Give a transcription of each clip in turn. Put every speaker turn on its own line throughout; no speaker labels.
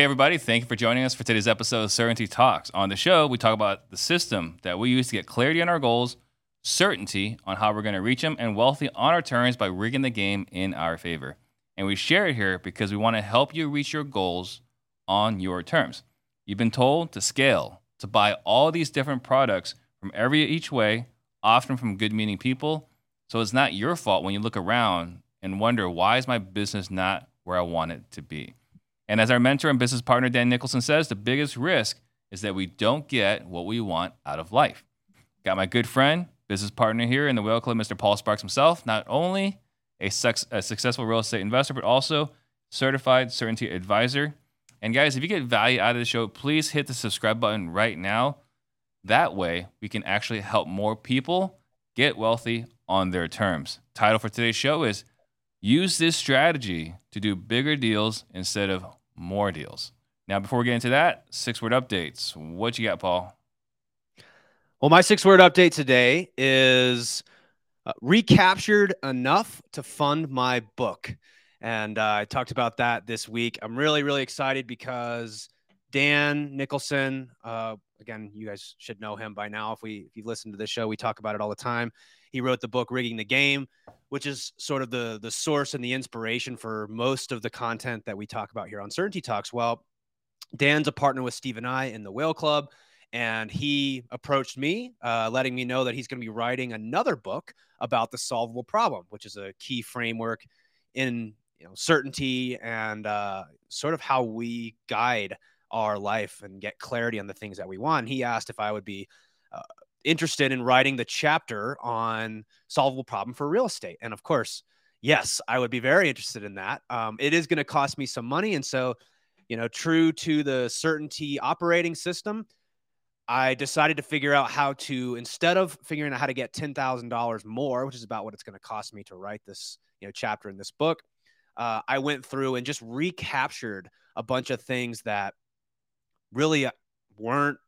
Hey, everybody, thank you for joining us for today's episode of Certainty Talks. On the show, we talk about the system that we use to get clarity on our goals, certainty on how we're going to reach them, and wealthy on our terms by rigging the game in our favor. And we share it here because we want to help you reach your goals on your terms. You've been told to scale, to buy all these different products from every each way, often from good meaning people. So it's not your fault when you look around and wonder, why is my business not where I want it to be? And as our mentor and business partner, Dan Nicholson, says, the biggest risk is that we don't get what we want out of life. Got my good friend, business partner here in the Whale Club, Mr. Paul Sparks himself, not only a, sex, a successful real estate investor, but also certified certainty advisor. And guys, if you get value out of the show, please hit the subscribe button right now. That way, we can actually help more people get wealthy on their terms. Title for today's show is Use this strategy to do bigger deals instead of more deals. Now, before we get into that, six word updates. What you got, Paul?
Well, my six word update today is uh, recaptured enough to fund my book. And uh, I talked about that this week. I'm really, really excited because Dan Nicholson, uh, again, you guys should know him by now. If we if you listen to this show, we talk about it all the time. He wrote the book Rigging the Game, which is sort of the the source and the inspiration for most of the content that we talk about here on Certainty Talks. Well, Dan's a partner with Steve and I in the Whale Club, and he approached me, uh, letting me know that he's going to be writing another book about the solvable problem, which is a key framework in you know certainty and uh, sort of how we guide our life and get clarity on the things that we want. He asked if I would be uh, interested in writing the chapter on solvable problem for real estate. And of course, yes, I would be very interested in that. Um, it is going to cost me some money. And so, you know, true to the certainty operating system, I decided to figure out how to, instead of figuring out how to get $10,000 more, which is about what it's going to cost me to write this, you know, chapter in this book, uh, I went through and just recaptured a bunch of things that really weren't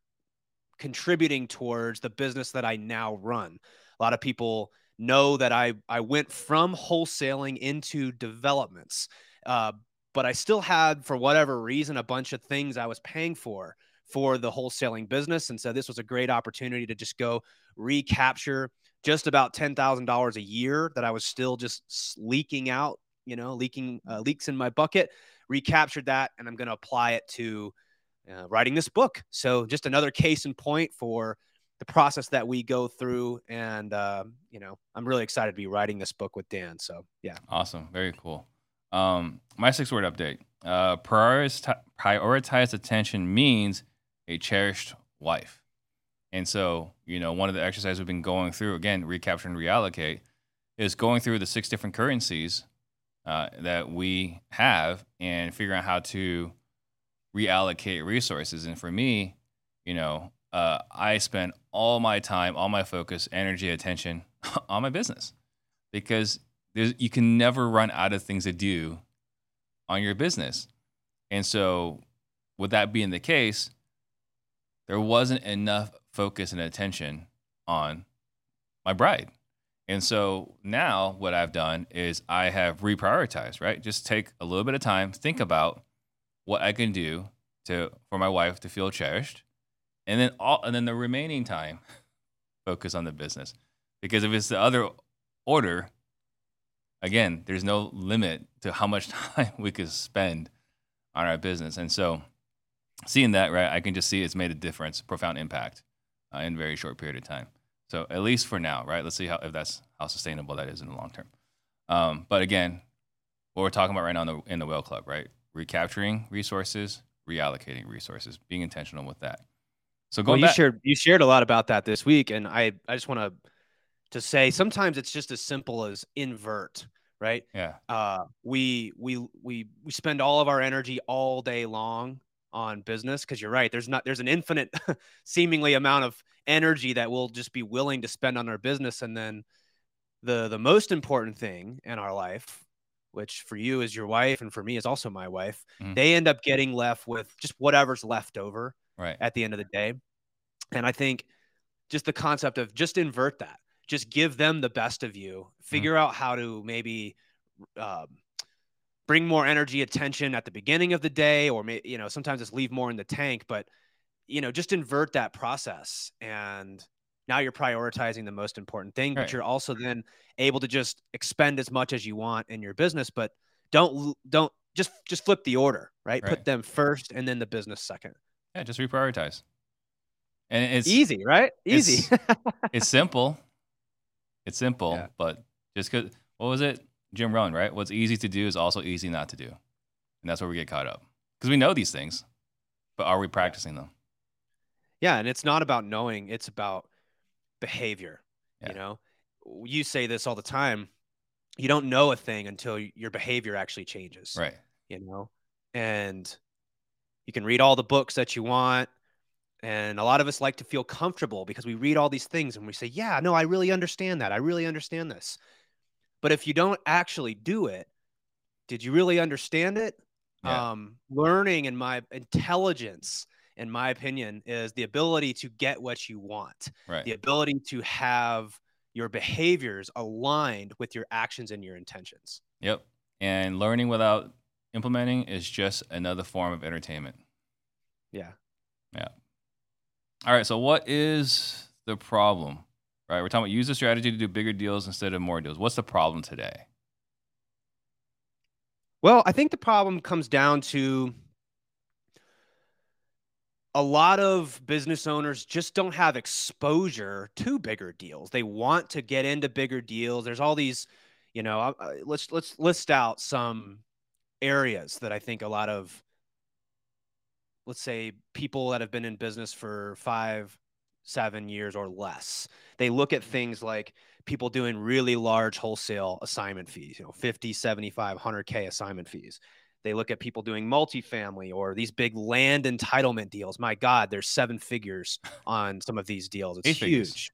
contributing towards the business that I now run. A lot of people know that I I went from wholesaling into developments, uh, but I still had, for whatever reason, a bunch of things I was paying for for the wholesaling business, and so this was a great opportunity to just go recapture just about ten thousand dollars a year that I was still just leaking out, you know, leaking uh, leaks in my bucket. Recaptured that, and I'm going to apply it to uh, writing this book. So just another case in point for the process that we go through. And, uh, you know, I'm really excited to be writing this book with Dan. So, yeah.
Awesome. Very cool. Um, my six word update uh, prioritize, attention means a cherished wife. And so, you know, one of the exercises we've been going through, again, recapture and reallocate, is going through the six different currencies uh, that we have and figuring out how to reallocate resources. And for me, you know, uh, I spend all my time, all my focus, energy, attention on my business because you can never run out of things to do on your business. And so, with that being the case, there wasn't enough focus and attention on my bride. And so now what I've done is I have reprioritized, right? Just take a little bit of time, think about what I can do to for my wife to feel cherished, and then all and then the remaining time focus on the business. Because if it's the other order, again, there's no limit to how much time we could spend on our business. And so, seeing that, right, I can just see it's made a difference, profound impact uh, in a very short period of time. So at least for now, right? Let's see how if that's how sustainable that is in the long term. Um, but again, what we're talking about right now in the in the Whale Club, right? Recapturing resources, reallocating resources, being intentional with that.
So going well, you back- shared you shared a lot about that this week, and I I just want to to say sometimes it's just as simple as invert, right?
Yeah.
Uh, we we we we spend all of our energy all day long on business because you're right. There's not there's an infinite, seemingly amount of energy that we'll just be willing to spend on our business, and then the the most important thing in our life which for you is your wife and for me is also my wife, mm-hmm. they end up getting left with just whatever's left over
right.
at the end of the day. And I think just the concept of just invert that, just give them the best of you, mm-hmm. figure mm-hmm. out how to maybe um, bring more energy attention at the beginning of the day or may, you know sometimes it's leave more in the tank but you know just invert that process and now you're prioritizing the most important thing
Right.
but you're also then able to just expend as much as you want in your business but don't don't just just flip the order right,
Right.
put them first and then the business second
Yeah, just reprioritize. And it's
easy right easy
it's simple. It's simple,
Yeah.
but just cause what was it? Jim Rohn, right? What's easy to do is also easy not to do. And that's where we get caught up. Because we know these things, but are we practicing them?
Yeah, and it's not about knowing, it's about behavior.
Yeah.
You know, you say this all the time. You don't know a thing until your behavior actually changes.
Right.
You know, and you can read all the books that you want. And a lot of us like to feel comfortable because we read all these things and we say, Yeah, no, I really understand that. I really understand this. But if you don't actually do it, did you really understand it?
Yeah.
Um, learning and my intelligence, in my opinion, is the ability to get what you want,
Right.
the ability to have your behaviors aligned with your actions and your intentions.
Yep. And learning without implementing is just another form of entertainment.
Yeah. Yeah.
All right. So, what is the problem? Right. We're talking about use the strategy to do bigger deals instead of more deals. What's the problem today?
Well, I think the problem comes down to a lot of business owners just don't have exposure to bigger deals. They want to get into bigger deals. There's all these, you know, let's let's list out some areas that I think a lot of let's say people that have been in business for 5 7 years or less. They look at mm-hmm. things like people doing really large wholesale assignment fees, you know, 50, 75, 100K assignment fees. They look at people doing multifamily or these big land entitlement deals. My God, there's seven figures on some of these deals. It's
Eight figures.
huge.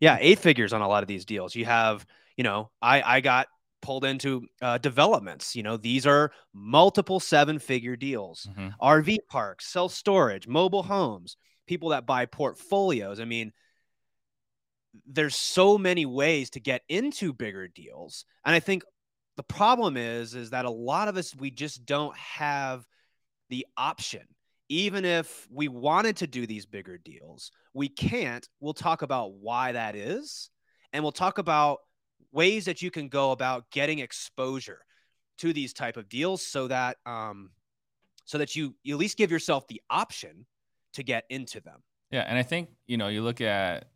Yeah, eight figures on a lot of these deals. You have, you know, I I got pulled into uh, developments. You know, these are multiple seven figure deals.
Mhm.
RV parks, self storage, mobile homes, people that buy portfolios. I mean, there's so many ways to get into bigger deals. And I think the problem is is that a lot of us we just don't have the option. Even if we wanted to do these bigger deals, we can't. We'll talk about why that is and we'll talk about ways that you can go about getting exposure to these type of deals so that um so that you, you at least give yourself the option to get into them.
Yeah, and I think you know you look at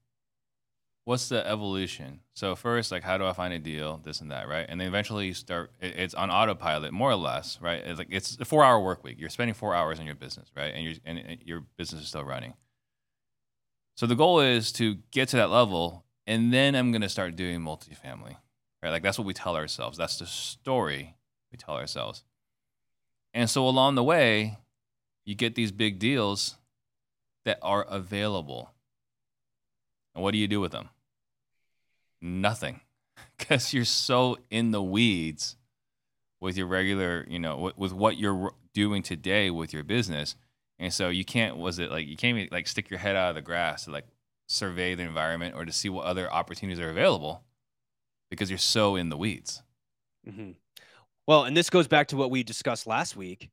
what's the evolution. So first, like how do I find a deal, this and that, right? And then eventually you start. it- It's on autopilot, more or less, right? It's like it's a four-hour work week. You're spending four hours on your business, right? And your and, and your business is still running. So the goal is to get to that level, and then I'm gonna start doing multifamily, right? Like that's what we tell ourselves. That's the story we tell ourselves. And so along the way, you get these big deals that are available. And what do you do with them? Nothing. Because you're so in the weeds with your regular, you know, with, with what you're doing today with your business. And so you can't, was it like, you can't even like stick your head out of the grass to like survey the environment or to see what other opportunities are available because you're so in the weeds.
Mhm. Well, and this goes back to what we discussed last week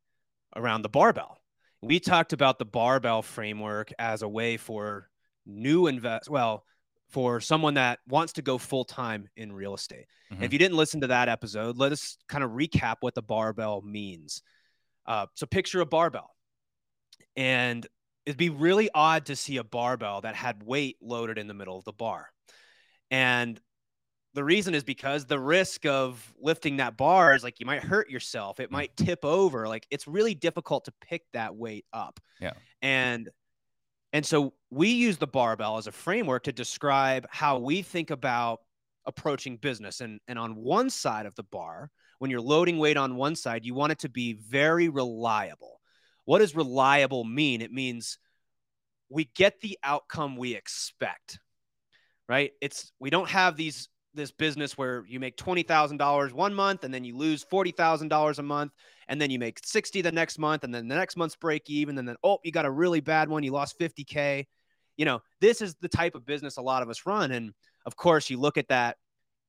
around the barbell. We talked about the barbell framework as a way for new invest well, for someone that wants to go full time in real estate.
Mhm.
If you didn't listen to that episode, let us kind of recap what the barbell means. Uh, so picture a barbell, and it'd be really odd to see a barbell that had weight loaded in the middle of the bar. And the reason is because the risk of lifting that bar is like you might hurt yourself. It might tip over. Like it's really difficult to pick that weight up.
Yeah.
And and so we use the barbell as a framework to describe how we think about approaching business. And and on one side of the bar, when you're loading weight on one side, you want it to be very reliable. What does reliable mean? It means we get the outcome we expect. Right? It's we don't have these this business where you make $20,000 one month and then you lose $40,000 a month and then you make 60 the next month and then the next month's break even and then oh you got a really bad one you lost 50k. You know, this is the type of business a lot of us run and of course you look at that,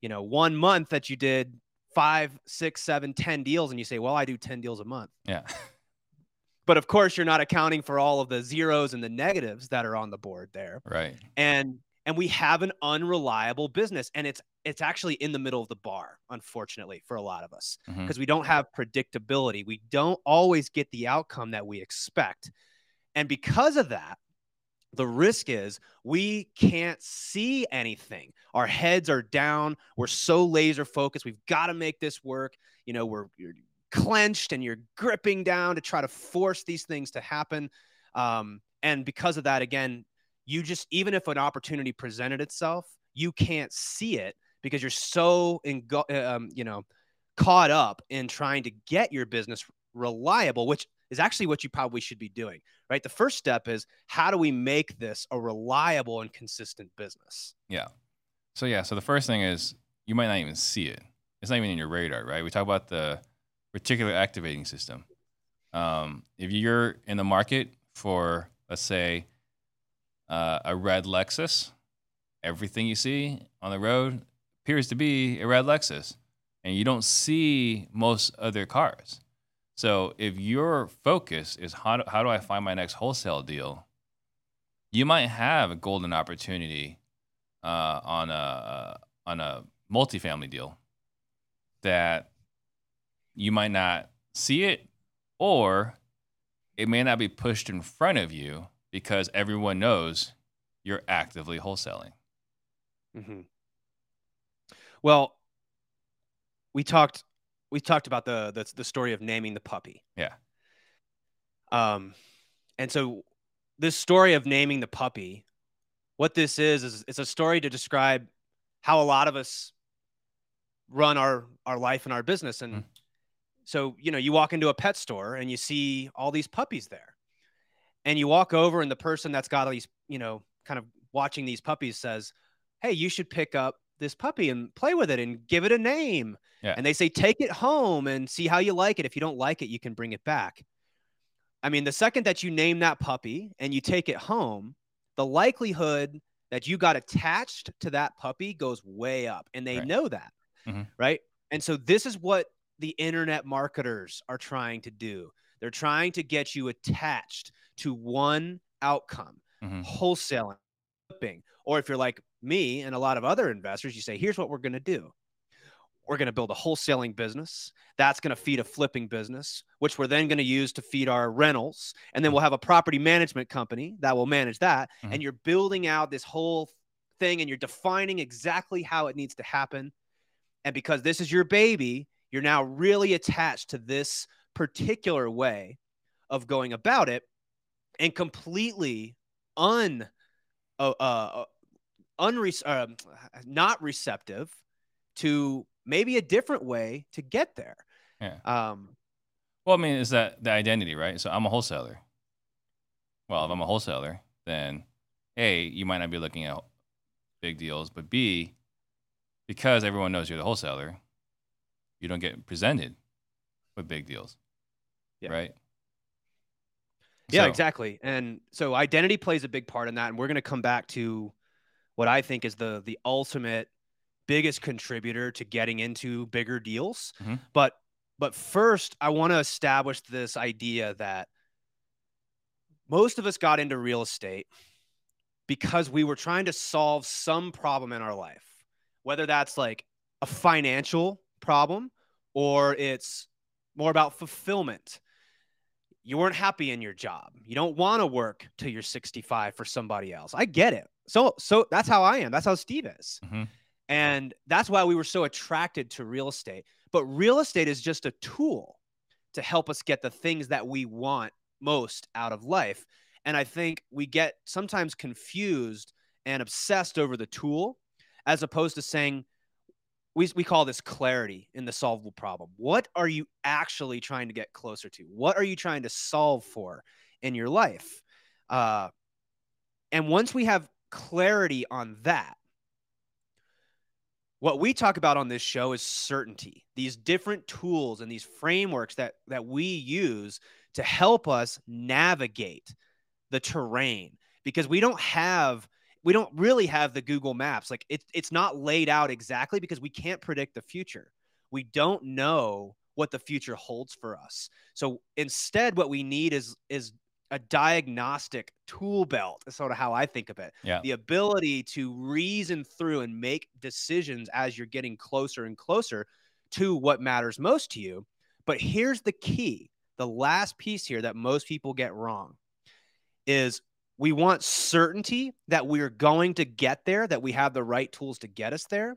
you know, one month that you did five, six, seven, ten deals, and you say, "Well, I do ten deals a month."
Yeah.
But of course, you're not accounting for all of the zeros and the negatives that are on the board there.
Right.
And and we have an unreliable business and it's it's actually in the middle of the bar unfortunately for a lot of us because
Mhm.
we don't have predictability. We don't always get the outcome that we expect. And because of that the risk is we can't see anything. Our heads are down. We're so laser focused. We've got to make this work. You know we're you're clenched and you're gripping down to try to force these things to happen. Um, and because of that again you just even if an opportunity presented itself you can't see it because you're so in um, you know caught up in trying to get your business reliable which is actually what you probably should be doing right the first step is how do we make this a reliable and consistent business
Yeah. So yeah, so the first thing is you might not even see it. It's not even in your radar, right? We talk about the reticular activating system. Um, if you're in the market for, let's say, uh, a red Lexus, everything you see on the road appears to be a red Lexus, and you don't see most other cars. So if your focus is how do, how do I find my next wholesale deal, you might have a golden opportunity uh, on a on a multifamily deal that you might not see it, or it may not be pushed in front of you because everyone knows you're actively wholesaling.
mm-hmm. well we talked we talked about the, the the story of naming the puppy
Yeah.
um and so this story of naming the puppy what this is is it's a story to describe how a lot of us run our our life and our business and
Mm.
so you know you walk into a pet store and you see all these puppies there and you walk over and the person that's got all these you know kind of watching these puppies says hey you should pick up this puppy and play with it and give it a name
Yeah.
and they say take it home and see how you like it if you don't like it you can bring it back i mean the second that you name that puppy and you take it home the likelihood that you got attached to that puppy goes way up and they
Right.
know that
Mhm.
right and so this is what the internet marketers are trying to do they're trying to get you attached to one outcome
Mhm.
wholesaling flipping. Or if you're like me and a lot of other investors you say here's what we're going to do. We're going to build a wholesaling business that's going to feed a flipping business which we're then going to use to feed our rentals. And then we'll have a property management company that will manage that.
Mhm.
and you're building out this whole thing and you're defining exactly how it needs to happen. And because this is your baby you're now really attached to this particular way of going about it and completely un uh, uh unre- um, not receptive to maybe a different way to get there
Yeah.
um
Well, I mean, is that the identity, right? So I'm a wholesaler. Well, if I'm a wholesaler, then A, you might not be looking at big deals, but B, because everyone knows you're the wholesaler, you don't get presented with big deals.
Yeah.
Right?
Yeah,
So-
exactly. And so identity plays a big part in that. And we're going to come back to what I think is the the ultimate biggest contributor to getting into bigger deals.
Mhm.
But but first, I want to establish this idea that most of us got into real estate because we were trying to solve some problem in our life, whether that's like a financial problem or it's more about fulfillment you weren't happy in your job. You don't want to work till you're 65 for somebody else. I get it. So so that's how I am. That's how Steve is.
Mhm.
And that's why we were so attracted to real estate. But real estate is just a tool to help us get the things that we want most out of life. And I think we get sometimes confused and obsessed over the tool as opposed to saying we, we call this clarity in the solvable problem. What are you actually trying to get closer to? What are you trying to solve for in your life? Uh, and once we have clarity on that, what we talk about on this show is certainty. These different tools and these frameworks that that we use to help us navigate the terrain because we don't have we don't really have the Google Maps. Like it, it's not laid out exactly because we can't predict the future. We don't know what the future holds for us. So instead, what we need is is a diagnostic tool belt is sort of how I think of it.
Yeah.
The ability to reason through and make decisions as you're getting closer and closer to what matters most to you. But here's the key the last piece here that most people get wrong is we want certainty that we're going to get there, that we have the right tools to get us there,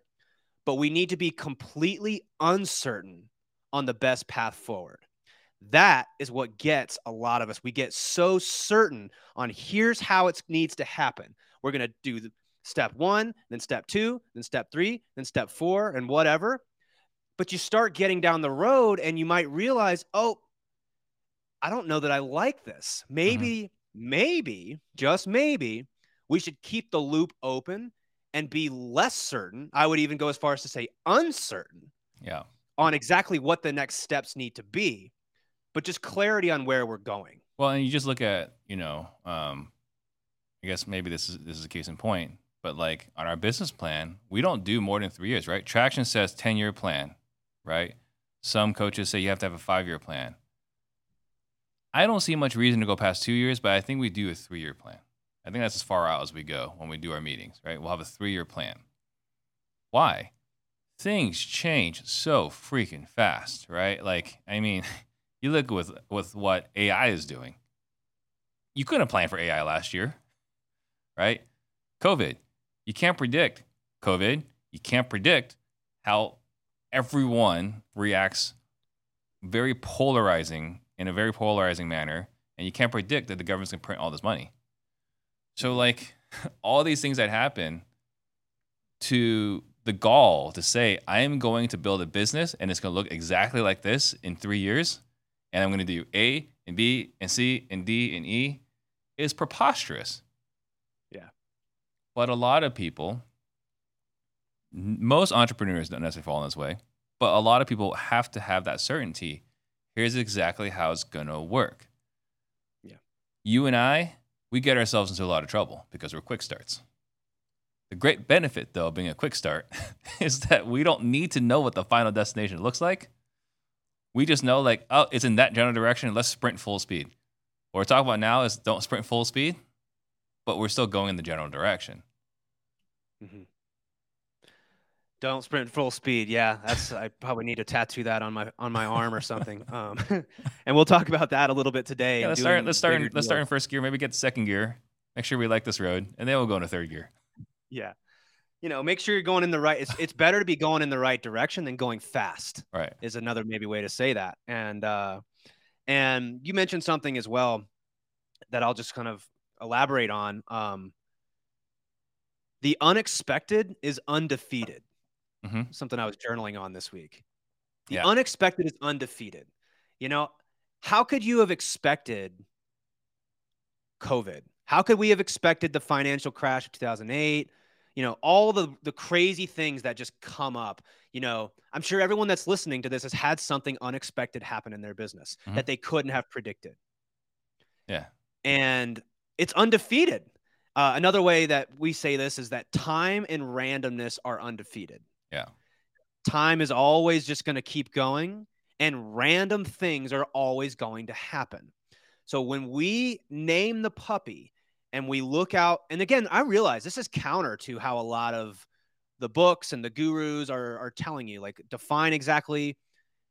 but we need to be completely uncertain on the best path forward. That is what gets a lot of us. We get so certain on here's how it needs to happen. We're going to do step one, then step two, then step three, then step four, and whatever. But you start getting down the road and you might realize, oh, I don't know that I like this. Maybe, mm-hmm. Maybe, just maybe, we should keep the loop open and be less certain. I would even go as far as to say uncertain.
Yeah.
On exactly what the next steps need to be but just clarity on where we're going.
Well, and you just look at, you know, um, I guess maybe this is this is a case in point, but like on our business plan, we don't do more than three years, right? Traction says 10 year plan, right? Some coaches say you have to have a five year plan. I don't see much reason to go past two years, but I think we do a three year plan. I think that's as far out as we go when we do our meetings, right? We'll have a three year plan. Why? Things change so freaking fast, right? Like, I mean, You look with with what AI is doing. You couldn't plan for AI last year, right? COVID. You can't predict COVID. You can't predict how everyone reacts very polarizing in a very polarizing manner. And you can't predict that the government's gonna print all this money. So like all these things that happen to the gall to say, I am going to build a business and it's gonna look exactly like this in three years and I'm going to do A and B and C and D and E is preposterous.
Yeah.
But a lot of people, most entrepreneurs don't necessarily fall in this way, but a lot of people have to have that certainty. Here's exactly how it's going to work.
Yeah.
You and I, we get ourselves into a lot of trouble because we're quick starts. The great benefit, though, of being a quick start is that we don't need to know what the final destination looks like we just know like, oh, it's in that general direction. Let's sprint full speed. What we're talking about now is don't sprint full speed, but we're still going in the general direction.
Mm-hmm. Don't sprint full speed. Yeah, that's I probably need to tattoo that on my on my arm or something. Um, and we'll talk about that a little bit today.
Yeah, let's start. Let's start. In, let's start in first gear. Maybe get to second gear. Make sure we like this road, and then we'll go into third gear.
Yeah you know, make sure you're going in the right. It's, it's better to be going in the right direction than going fast.
Right.
Is another maybe way to say that. And uh, and you mentioned something as well that I'll just kind of elaborate on. Um, the unexpected is undefeated. Mm-hmm. Something I was journaling on this week. The yeah. unexpected is undefeated. You know, how could you have expected COVID? How could we have expected the financial crash of 2008? you know all the the crazy things that just come up you know i'm sure everyone that's listening to this has had something unexpected happen in their business mm-hmm. that they couldn't have predicted
yeah
and it's undefeated uh, another way that we say this is that time and randomness are undefeated
yeah.
Time is always just going to keep going and random things are always going to happen. So when we name the puppy and we look out and again i realize this is counter to how a lot of the books and the gurus are, are telling you like define exactly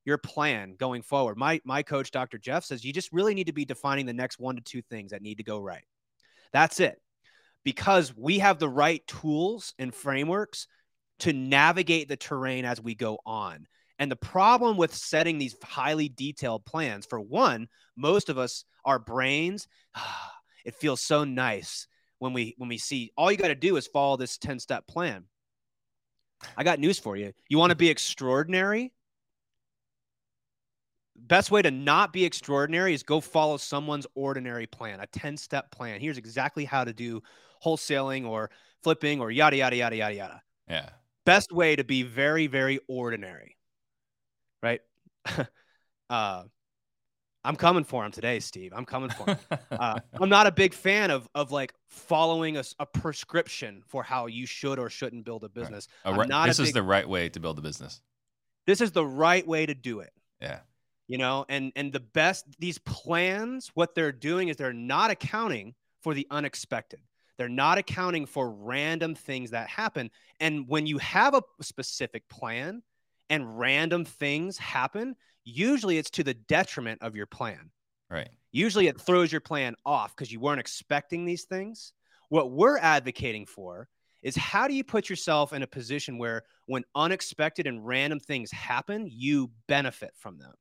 your plan going forward. My my coach dr jeff says you just really need to be defining the next one to two things that need to go right. That's it. Because we have the right tools and frameworks to navigate the terrain as we go on and the problem with setting these highly detailed plans for one most of us our brains it feels so nice when we when we see all you got to do is follow this 10 step plan. I got news for you. You want to be extraordinary? Best way to not be extraordinary is go follow someone's ordinary plan, a 10 step plan. Here's exactly how to do wholesaling or flipping or yada, yada, yada, yada, yada.
Yeah.
Best way to be very, very ordinary. Right. uh, I'm coming for him today, Steve. I'm coming for him. uh, I'm not a big fan of of like following a, a, prescription for how you should or shouldn't build a business.
Right. A right, this is the right way to build a business.
This is the right way to do it.
Yeah.
You know, and and the best these plans, what they're doing is they're not accounting for the unexpected. They're not accounting for random things that happen. And when you have a specific plan and random things happen, usually it's to the detriment of your plan.
Right.
Usually it throws your plan off because you weren't expecting these things. What we're advocating for is how do you put yourself in a position where when unexpected and random things happen, you benefit from them?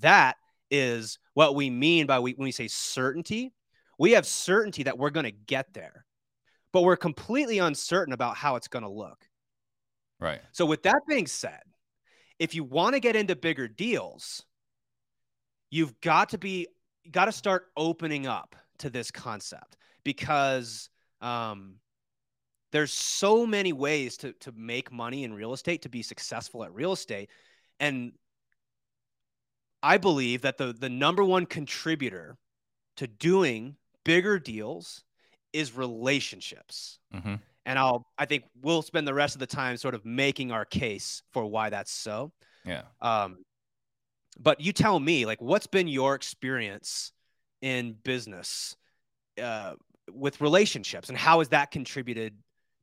That is what we mean by we, when we say certainty. We have certainty that we're going to get there, but we're completely uncertain about how it's going to look.
Right.
So, with that being said, if you want to get into bigger deals, you've got to be got to start opening up to this concept because um, there's so many ways to to make money in real estate to be successful at real estate and i believe that the the number one contributor to doing bigger deals is relationships
Mm-hmm.
and i'll i think we'll spend the rest of the time sort of making our case for why that's so
Yeah.
um but you tell me like what's been your experience in business uh, with relationships and how has that contributed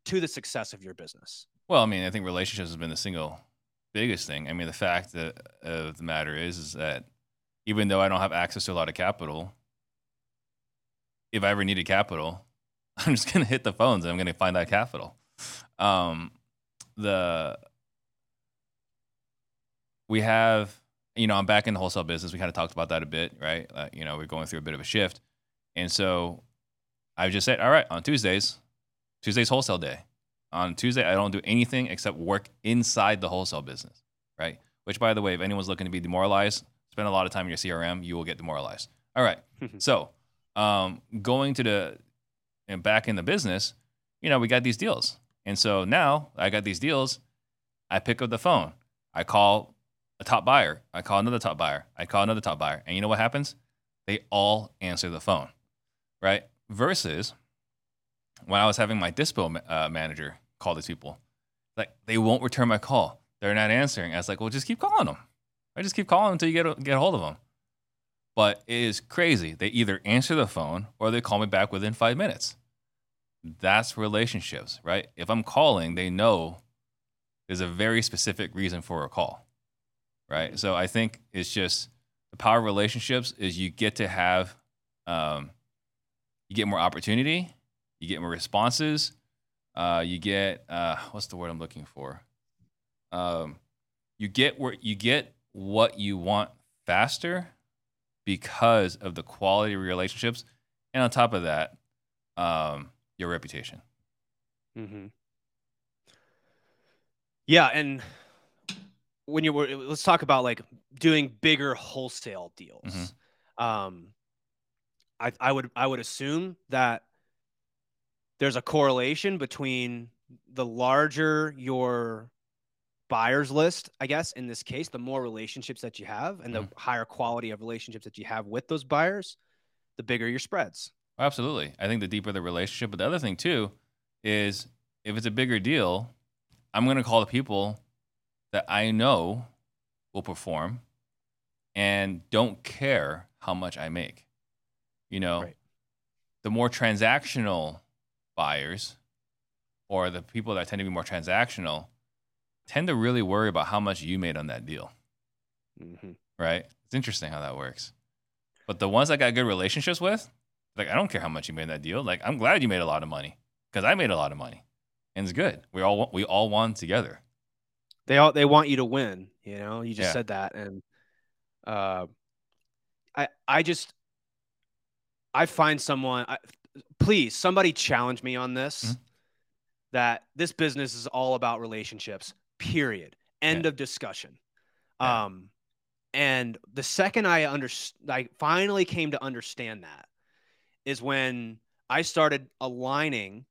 to the success of your business
Well, I mean, I think relationships has been the single biggest thing. I mean, the fact that, of the matter is, is that even though I don't have access to a lot of capital, if I ever needed capital, I'm just gonna hit the phones and I'm gonna find that capital. Um, the we have, you know, I'm back in the wholesale business. We kind of talked about that a bit, right? Uh, you know, we're going through a bit of a shift, and so I just said, all right, on Tuesdays, Tuesday's wholesale day on Tuesday, I don't do anything except work inside the wholesale business, right? Which, by the way, if anyone's looking to be demoralized, spend a lot of time in your CRM, you will get demoralized. All right. so, um, going to the and back in the business, you know, we got these deals. And so now I got these deals. I pick up the phone. I call a top buyer. I call another top buyer. I call another top buyer. And you know what happens? They all answer the phone, right? Versus when I was having my dispo uh, manager call these people, like they won't return my call. They're not answering. I was like, well, just keep calling them. I just keep calling until you get a, get a hold of them. But it is crazy. They either answer the phone or they call me back within five minutes. That's relationships, right? If I'm calling, they know there's a very specific reason for a call, right? So I think it's just the power of relationships is you get to have, um, you get more opportunity, you get more responses, uh, you get uh, what's the word I'm looking for? Um, you get where you get what you want faster because of the quality of your relationships, and on top of that, um, your reputation.
Mm-hmm. Yeah, and when you were, let's talk about like doing bigger wholesale deals.
Mhm.
Um, I I would I would assume that there's a correlation between the larger your buyers list, I guess in this case, the more relationships that you have and the mm-hmm. higher quality of relationships that you have with those buyers, the bigger your spreads.
Absolutely. I think the deeper the relationship. But the other thing too is if it's a bigger deal, I'm going to call the people that I know will perform and don't care how much I make. You know,
Right.
the more transactional buyers or the people that tend to be more transactional tend to really worry about how much you made on that deal,
Mm-hmm.
right? It's interesting how that works. But the ones I got good relationships with, like I don't care how much you made in that deal. Like I'm glad you made a lot of money because I made a lot of money, and it's good. We all we all won together.
They all they want you to win. You know, you just
Yeah.
said that, and uh, I I just I find someone. I, please, somebody challenge me on this.
Mhm.
That this business is all about relationships. Period. End of discussion.
Yeah.
Um, and the second I under I finally came to understand that is when I started aligning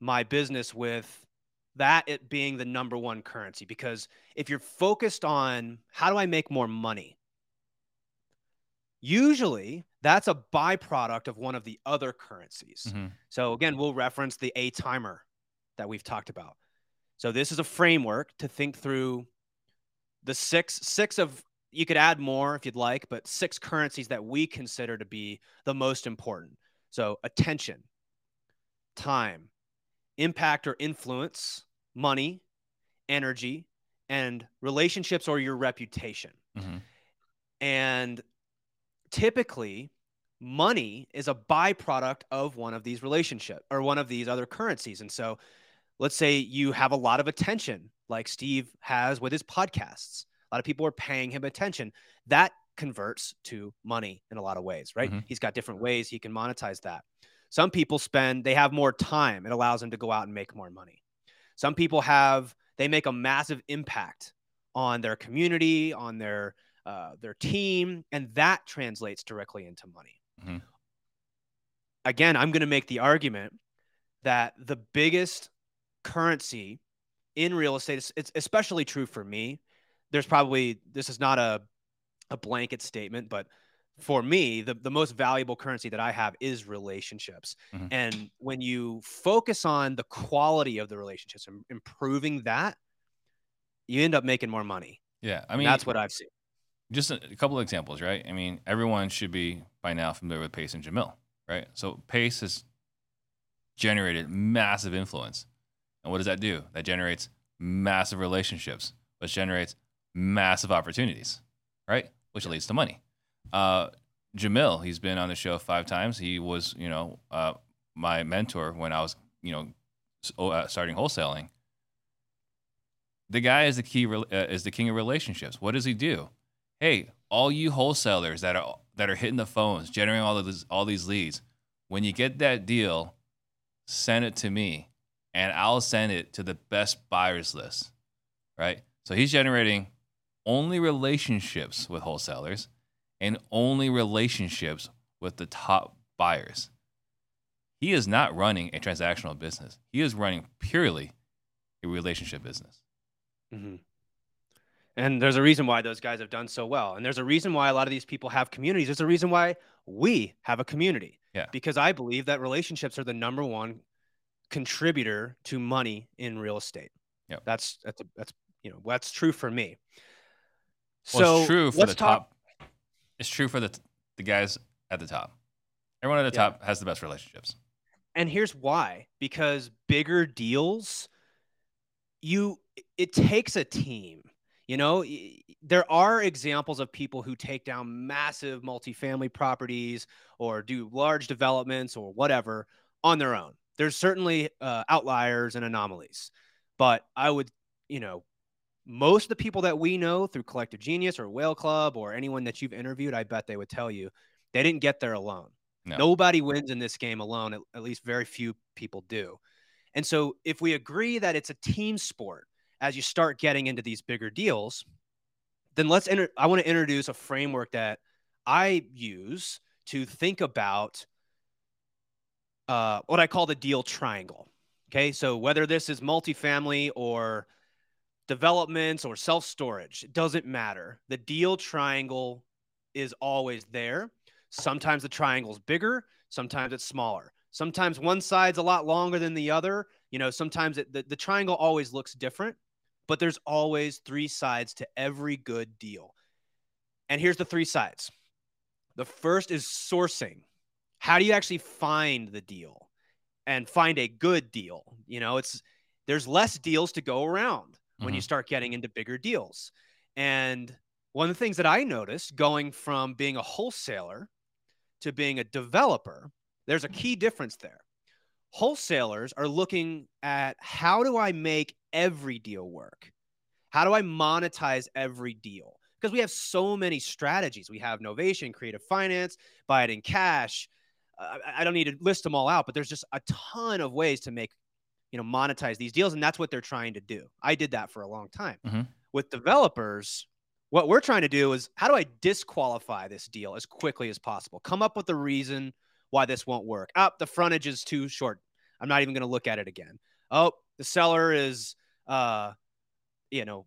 my business with that it being the number one currency because if you're focused on how do I make more money, usually that's a byproduct of one of the other currencies.
Mhm.
So again, we'll reference the A timer that we've talked about. So this is a framework to think through the six six of you could add more if you'd like, but six currencies that we consider to be the most important. So attention, time, impact or influence, money, energy, and relationships or your reputation.
Mm-hmm.
And typically, money is a byproduct of one of these relationships or one of these other currencies. And so let's say you have a lot of attention like Steve has with his podcasts. A lot of people are paying him attention. That converts to money in a lot of ways, right?
Mm-hmm.
He's got different ways he can monetize that. Some people spend, they have more time. It allows them to go out and make more money. Some people have, they make a massive impact on their community, on their uh, their team, and that translates directly into money.
Mhm.
Again, I'm going to make the argument that the biggest currency in real estate, it's, it's especially true for me. There's probably this is not a a blanket statement, but for me, the, the most valuable currency that I have is relationships.
Mhm.
And when you focus on the quality of the relationships and improving that, you end up making more money.
Yeah, I mean
mean, that's what I've seen.
just a, a couple of examples, right? I mean, everyone should be by now familiar with Pace and Jamil, right? So Pace has generated massive influence. And what does that do? That generates massive relationships, which generates massive opportunities, right? Which leads to money. Uh, Jamil, he's been on the show five times. He was, you know, uh, my mentor when I was, you know, uh, starting wholesaling. The guy is the key, uh, is the king of relationships. What does he do? hey, all you wholesalers that are that are hitting the phones, generating all of this, all these leads, when you get that deal, send it to me, and I'll send it to the best buyers list, right? So he's generating only relationships with wholesalers and only relationships with the top buyers. He is not running a transactional business. He is running purely a relationship business.
hmm And there's a reason why those guys have done so well. And there's a reason why a lot of these people have communities. There's a reason why we have a community.
Yeah.
Because I believe that relationships are the number one contributor to money in real estate.
Yep.
That's that's that's you know that's true for me.
Well,
so
it's true for
let's
the
talk-
top. It's true for the the guys at the top. Everyone at the
Yeah.
top has the best relationships.
And here's why because bigger deals, you it takes a team. You know, there are examples of people who take down massive multifamily properties or do large developments or whatever on their own. There's certainly uh, outliers and anomalies, but I would, you know, most of the people that we know through Collective Genius or Whale Club or anyone that you've interviewed, I bet they would tell you they didn't get there alone.
No.
Nobody wins in this game alone. At, at least very few people do. And so, if we agree that it's a team sport as you start getting into these bigger deals, then let's enter. I want to introduce a framework that I use to think about uh, what I call the deal triangle. Okay. So, whether this is multifamily or developments or self storage, it doesn't matter. The deal triangle is always there. Sometimes the triangle's bigger, sometimes it's smaller. Sometimes one side's a lot longer than the other. You know, sometimes it, the, the triangle always looks different, but there's always three sides to every good deal. And here's the three sides the first is sourcing. How do you actually find the deal and find a good deal? You know, it's there's less deals to go around when you
Mhm.
start getting into bigger deals. And one of the things that I noticed going from being a wholesaler to being a developer, there's a key difference there. Wholesalers are looking at how do I make every deal work? How do I monetize every deal? Because we have so many strategies. We have Novation, Creative Finance, buy it in cash. I I don't need to list them all out, but there's just a ton of ways to make, you know, monetize these deals, and that's what they're trying to do. I did that for a long time.
Mhm.
With developers, what we're trying to do is how do I disqualify this deal as quickly as possible? Come up with a reason why this won't work. Up, the frontage is too short. I'm not even going to look at it again. Oh, the seller is, uh, you know,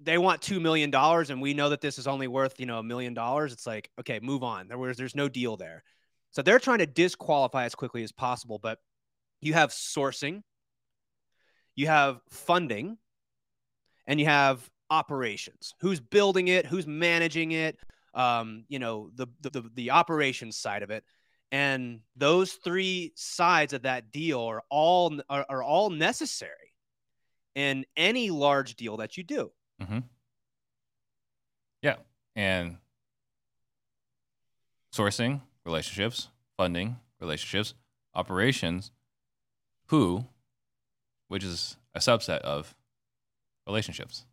they want two million dollars, and we know that this is only worth, you know, a million dollars. It's like, okay, move on. There was, there's no deal there. So they're trying to disqualify as quickly as possible. But you have sourcing, you have funding, and you have operations. Who's building it? Who's managing it? Um, you know, the, the the operations side of it. And those three sides of that deal are all are, are all necessary in any large deal that you do.
Mm-hmm. Yeah, and sourcing relationships, funding relationships, operations, who, which is a subset of relationships.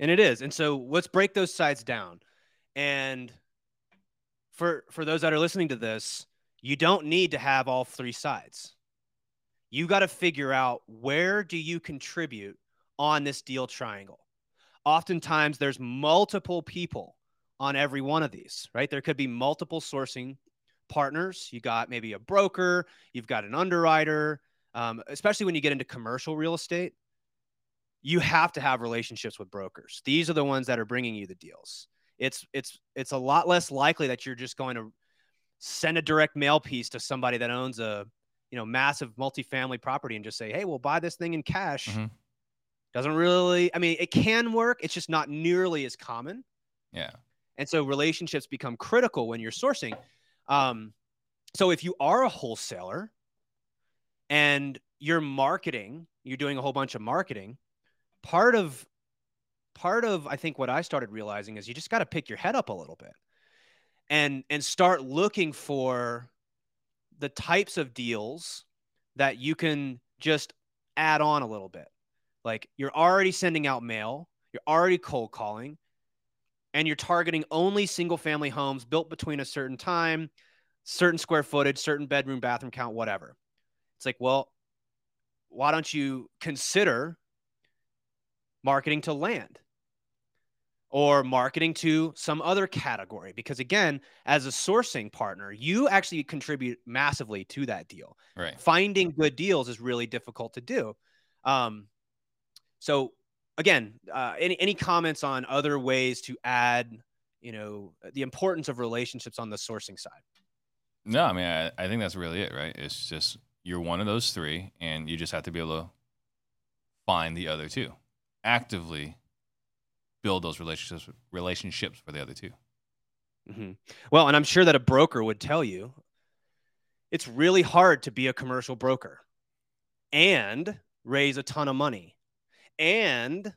And it is. And so let's break those sides down. And for for those that are listening to this, you don't need to have all three sides. You got to figure out where do you contribute on this deal triangle. Oftentimes there's multiple people on every one of these, right? There could be multiple sourcing partners. You got maybe a broker, you've got an underwriter, um, especially when you get into commercial real estate. You have to have relationships with brokers. These are the ones that are bringing you the deals. It's it's it's a lot less likely that you're just going to send a direct mail piece to somebody that owns a you know massive multifamily property and just say, "Hey, we'll buy this thing in cash." Mm-hmm. Doesn't really. I mean, it can work. It's just not nearly as common.
Yeah.
And so relationships become critical when you're sourcing. Um, so if you are a wholesaler and you're marketing, you're doing a whole bunch of marketing, part of part of I think what I started realizing is you just got to pick your head up a little bit and and start looking for the types of deals that you can just add on a little bit. Like you're already sending out mail, you're already cold calling, and you're targeting only single family homes built between a certain time, certain square footage, certain bedroom, bathroom count, whatever. It's like, well, why don't you consider marketing to land or marketing to some other category? Because again, as a sourcing partner, you actually contribute massively to that deal.
Right.
Finding good deals is really difficult to do. Um, so again, uh, any any comments on other ways to add, you know, the importance of relationships on the sourcing side?
No, I mean, I, I think that's really it, right? It's just you're one of those three, and you just have to be able to find the other two, actively build those relationships relationships for the other 2
mm-hmm. Well, and I'm sure that a broker would tell you it's really hard to be a commercial broker and raise a ton of money and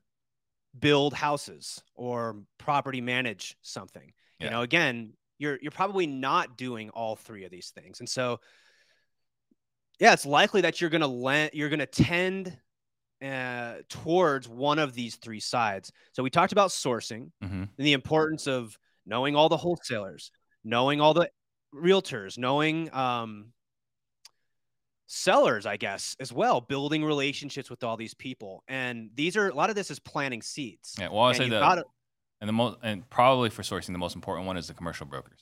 build houses or property manage something. Yeah. You know, again, you're you're probably not doing all three of these things. And so yeah, it's likely that you're going to lend you're going to tend uh, towards one of these three sides. So we talked about sourcing mm-hmm. and the importance of knowing all the wholesalers, knowing all the realtors, knowing um, sellers, I guess, as well, building relationships with all these people. And these are a lot of this is planting seeds.
Yeah. Well, I say that. Gotta, and the most, and probably for sourcing, the most important one is the commercial brokers.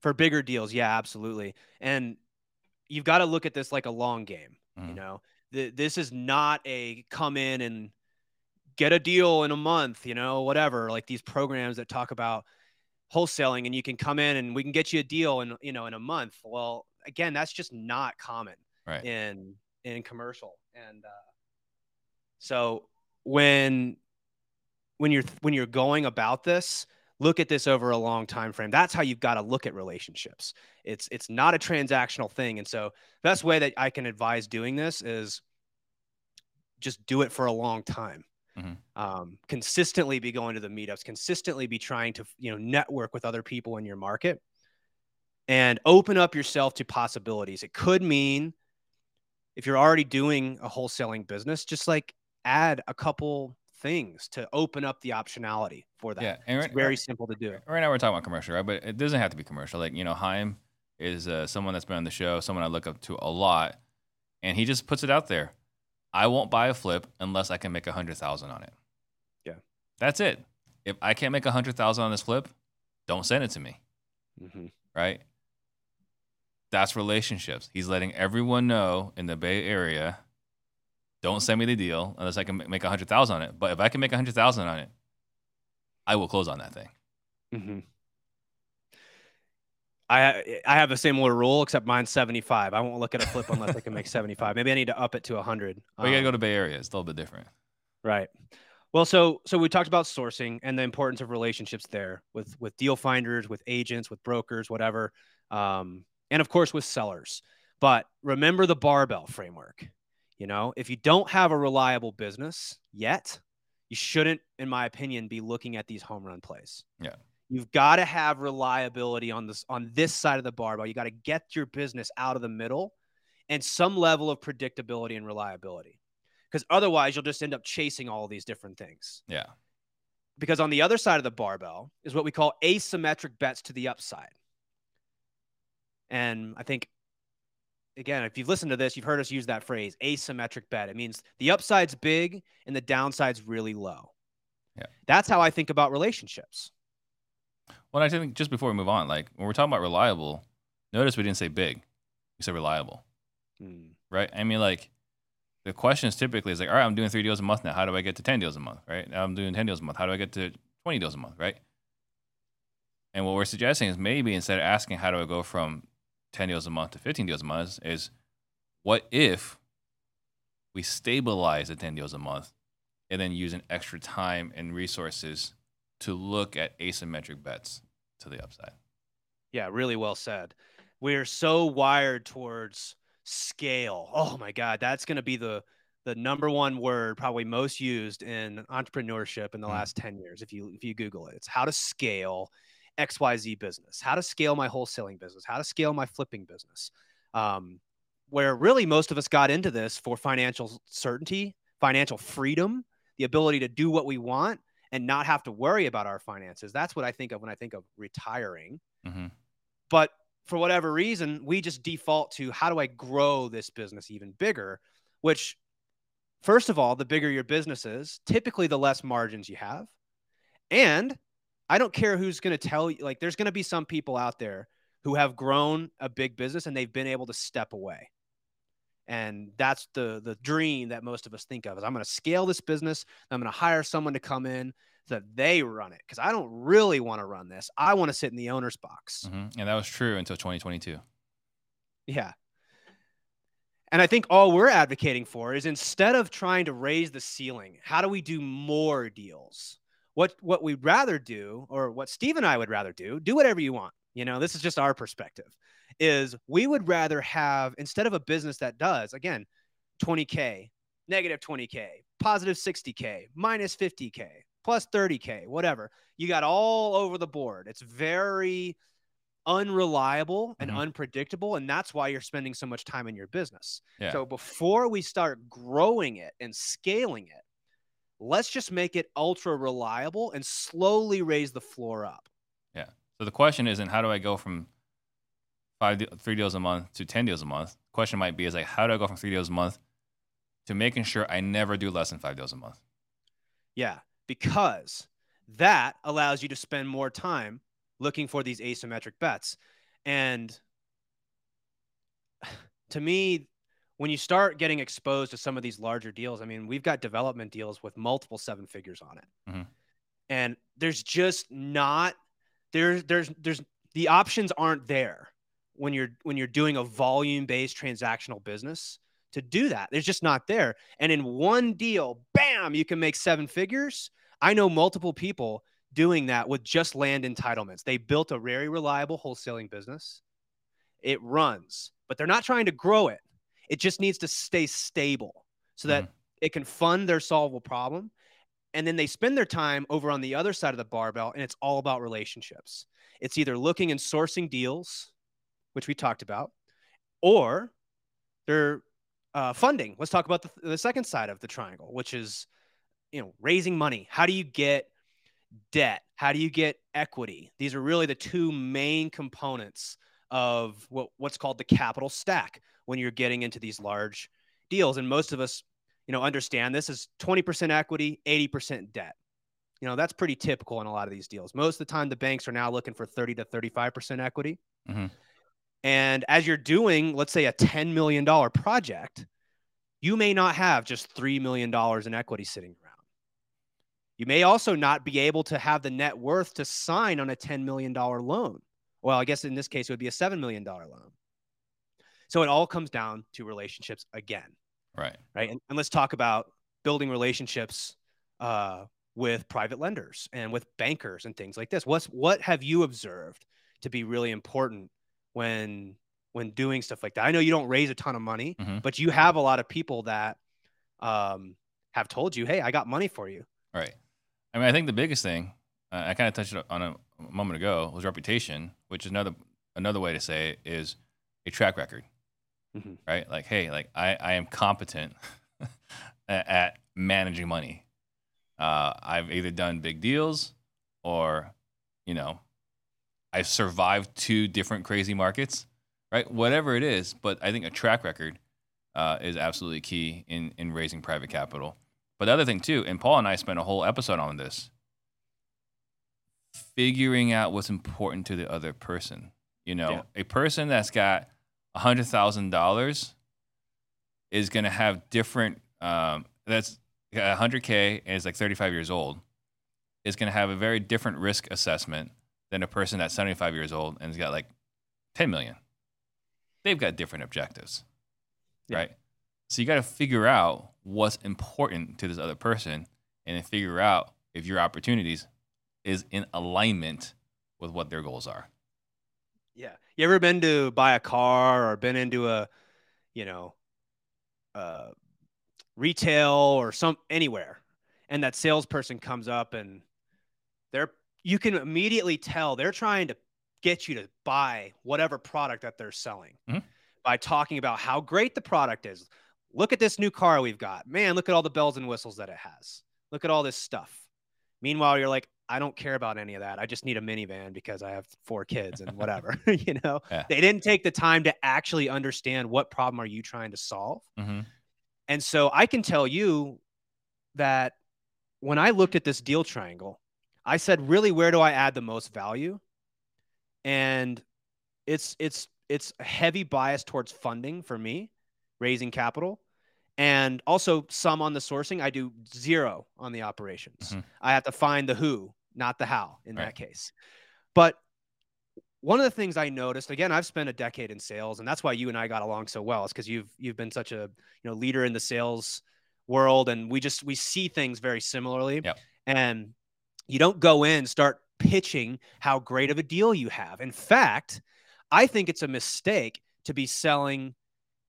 For bigger deals, yeah, absolutely. And you've got to look at this like a long game. Mm-hmm. You know, the, this is not a come in and get a deal in a month. You know, whatever. Like these programs that talk about wholesaling, and you can come in and we can get you a deal in you know in a month. Well, again, that's just not common
right.
in in commercial. And uh, so when when you're when you're going about this, look at this over a long time frame. That's how you've got to look at relationships. It's it's not a transactional thing. And so best way that I can advise doing this is just do it for a long time. Mm-hmm. Um, consistently be going to the meetups, consistently be trying to you know network with other people in your market and open up yourself to possibilities. It could mean if you're already doing a wholesaling business, just like add a couple things to open up the optionality for that. Yeah, and it's very right, simple to do.
Right now we're talking about commercial, right? But it doesn't have to be commercial. Like you know, Haim is uh, someone that's been on the show, someone I look up to a lot, and he just puts it out there. I won't buy a flip unless I can make a hundred thousand on it.
Yeah,
that's it. If I can't make a hundred thousand on this flip, don't send it to me. Mm-hmm. Right? That's relationships. He's letting everyone know in the Bay Area, don't send me the deal unless I can make a hundred thousand on it. But if I can make a hundred thousand on it, I will close on that thing.
Mm-hmm. I I have a similar rule, except mine's seventy five. I won't look at a flip unless I can make seventy five. Maybe I need to up it to hundred.
Well, you gotta go um, to Bay Area. It's a little bit different.
Right. Well, so so we talked about sourcing and the importance of relationships there with with deal finders, with agents, with brokers, whatever, um, and of course with sellers. But remember the barbell framework. You know, if you don't have a reliable business yet, you shouldn't, in my opinion, be looking at these home run plays.
Yeah.
You've got to have reliability on this on this side of the barbell. You got to get your business out of the middle and some level of predictability and reliability. Because otherwise you'll just end up chasing all these different things.
Yeah.
Because on the other side of the barbell is what we call asymmetric bets to the upside. And I think again, if you've listened to this, you've heard us use that phrase, asymmetric bet. It means the upside's big and the downside's really low.
Yeah.
That's how I think about relationships.
Well, I think just before we move on, like when we're talking about reliable, notice we didn't say big, we said reliable,
Hmm.
right? I mean, like the question is typically is like, all right, I'm doing three deals a month now. How do I get to 10 deals a month, right? Now I'm doing 10 deals a month. How do I get to 20 deals a month, right? And what we're suggesting is maybe instead of asking how do I go from 10 deals a month to 15 deals a month, is what if we stabilize at 10 deals a month and then use an extra time and resources to look at asymmetric bets to the upside?
Yeah, really well said. We're so wired towards scale. Oh my God, that's going to be the the number one word probably most used in entrepreneurship in the
Mm.
last 10 years if you if you google it it's how to scale xyz business how to scale my wholesaling business how to scale my flipping business um, where really most of us got into this for financial certainty financial freedom the ability to do what we want and not have to worry about our finances that's what i think of when i think of retiring
hmm
but for whatever reason, we just default to how do I grow this business even bigger? Which, first of all, the bigger your business is, typically the less margins you have. And I don't care who's going to tell you, like, there's going to be some people out there who have grown a big business and they've been able to step away. And that's the the dream that most of us think of is I'm going to scale this business. I'm going to hire someone to come in so that they run it because I don't really want to run this. I want to sit in the owner's box.
hmm And that was true until 2022.
Yeah. And I think all we're advocating for is instead of trying to raise the ceiling, how do we do more deals? What what we'd rather do, or what Steve and I would rather do, do whatever you want. You know, this is just our perspective. Is we would rather have instead of a business that does again 20k, negative 20k, positive 60k, minus 50k, plus 30k, whatever. You got all over the board. It's very unreliable and
Mhm.
unpredictable and that's why you're spending so much time in your business.
Yeah.
So before we start growing it and scaling it, let's just make it ultra reliable and slowly raise the floor up. Yeah.
So the question isn't how do I go from five, three deals a month to 10 deals a month? The question might be is like, how do I go from three deals a month to making sure I never do less than five deals a month?
Yeah, because that allows you to spend more time looking for these asymmetric bets. And to me, when you start getting exposed to some of these larger deals, I mean, we've got development deals with multiple seven figures on it.
Mhm.
And there's just not there's there's there's the options aren't there when you're when you're doing a volume based transactional business to do that. There's just not there. And in one deal, bam, you can make seven figures. I know multiple people doing that with just land entitlements. They built a very reliable wholesaling business. It runs, but they're not trying to grow it. It just needs to stay stable so that it can fund their solvable problem. And then they spend their time over on the other side of the barbell, and it's all about relationships. It's either looking and sourcing deals, which we talked about, or they're uh, funding. Let's talk about the, the second side of the triangle, which is you know raising money. How do you get debt? How do you get equity? These are really the two main components of what, what's called the capital stack when you're getting into these large deals. And most of us, you know, understand this is 20% equity, 80% debt. You know, that's pretty typical in a lot of these deals. Most of the time, the banks are now looking for 30 to 35% equity.
Mhm.
And as you're doing, let's say, a $10 million project, you may not have just $3 million in equity sitting around. You may also not be able to have the net worth to sign on a $10 million loan. Well, I guess in this case, it would be a $7 million loan. So it all comes down to relationships again,
Right.
right? And, and let's talk about building relationships uh, with private lenders and with bankers and things like this? What's what have you observed to be really important when when doing stuff like that? I know you don't raise a ton of money,
Mhm.
but you have a lot of people that um, have told you, "Hey, I got money for you."
Right. I mean, I think the biggest thing uh, I kind of touched on a moment ago was reputation, which is another another way to say it is a track record.
Mhm.
Right. Like, hey, like I, I am competent at, at managing money. Uh, I've either done big deals or, you know, I've survived two different crazy markets, right? Whatever it is, but I think a track record uh, is absolutely key in in raising private capital. But the other thing too, and Paul and I spent a whole episode on this, figuring out what's important to the other person. You know,
Yeah.
a person that's got a hundred thousand dollars is going to have different. Um, that's a hundred k and is like thirty five years old. Is going to have a very different risk assessment than a person that's seventy five years old and has got like ten million. They've got different objectives,
Yeah.
right? So you got to figure out what's important to this other person, and then figure out if your opportunities is in alignment with what their goals are.
Yeah. You ever been to buy a car or been into a, you know, uh, retail or some anywhere, and that salesperson comes up and they're you can immediately tell they're trying to get you to buy whatever product that they're selling
Mhm.
by talking about how great the product is. Look at this new car we've got. Man, look at all the bells and whistles that it has. Look at all this stuff. Meanwhile, you're like, I don't care about any of that. I just need a minivan because I have four kids and whatever. you know,
Yeah.
they didn't take the time to actually understand what problem are you trying to solve.
Mm-hmm.
And so I can tell you that when I looked at this deal triangle, I said, really, where do I add the most value? And it's it's it's a heavy bias towards funding for me, raising capital, and also some on the sourcing. I do zero on the operations.
Mhm.
I have to find the who, not the how in
Right.
that case. But one of the things I noticed, again, I've spent a decade in sales, and that's why you and I got along so well, is because you've you've been such a you know leader in the sales world, and we just we see things very similarly.
Yep.
And you don't go in start pitching how great of a deal you have. In fact, I think it's a mistake to be selling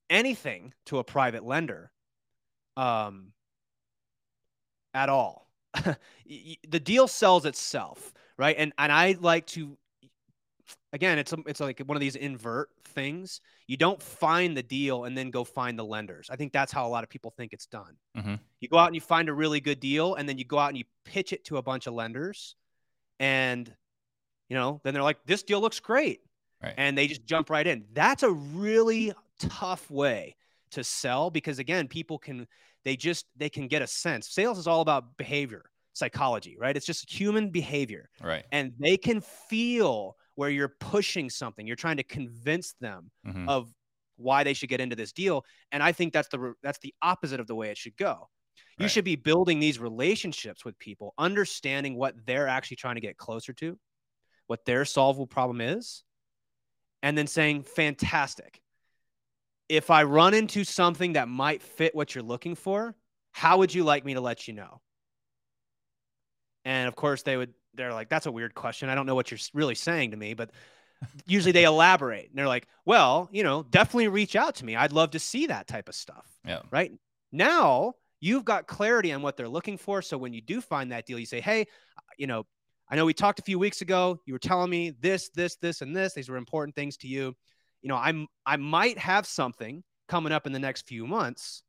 anything to a private lender um, at all. The deal sells itself, right? And and I like to again, it's a, it's like one of these invert things. You don't find the deal and then go find the lenders. I think that's how a lot of people think it's done.
Mhm.
You go out and you find a really good deal, and then you go out and you pitch it to a bunch of lenders, and you know, then they're like, "This deal looks great,"
Right.
and they just jump right in. That's a really tough way to sell because again, people can they just they can get a sense. Sales is all about behavior, psychology, right? It's just human behavior
Right.
and they can feel where you're pushing something you're trying to convince them
Mhm.
of why they should get into this deal and i think that's the that's the opposite of the way it should go you
Right.
should be building these relationships with people understanding what they're actually trying to get closer to what their solvable problem is and then saying fantastic if i run into something that might fit what you're looking for how would you like me to let you know and of course, they would, they're like, that's a weird question. I don't know what you're really saying to me, but usually they elaborate and they're like, well, you know, definitely reach out to me. I'd love to see that type of stuff.
Yeah.
Right now, you've got clarity on what they're looking for. So when you do find that deal, you say, hey, uh, you know, I know we talked a few weeks ago. You were telling me this, this, this, and this. These were important things to you. You know, I'm I might have something coming up in the next few months.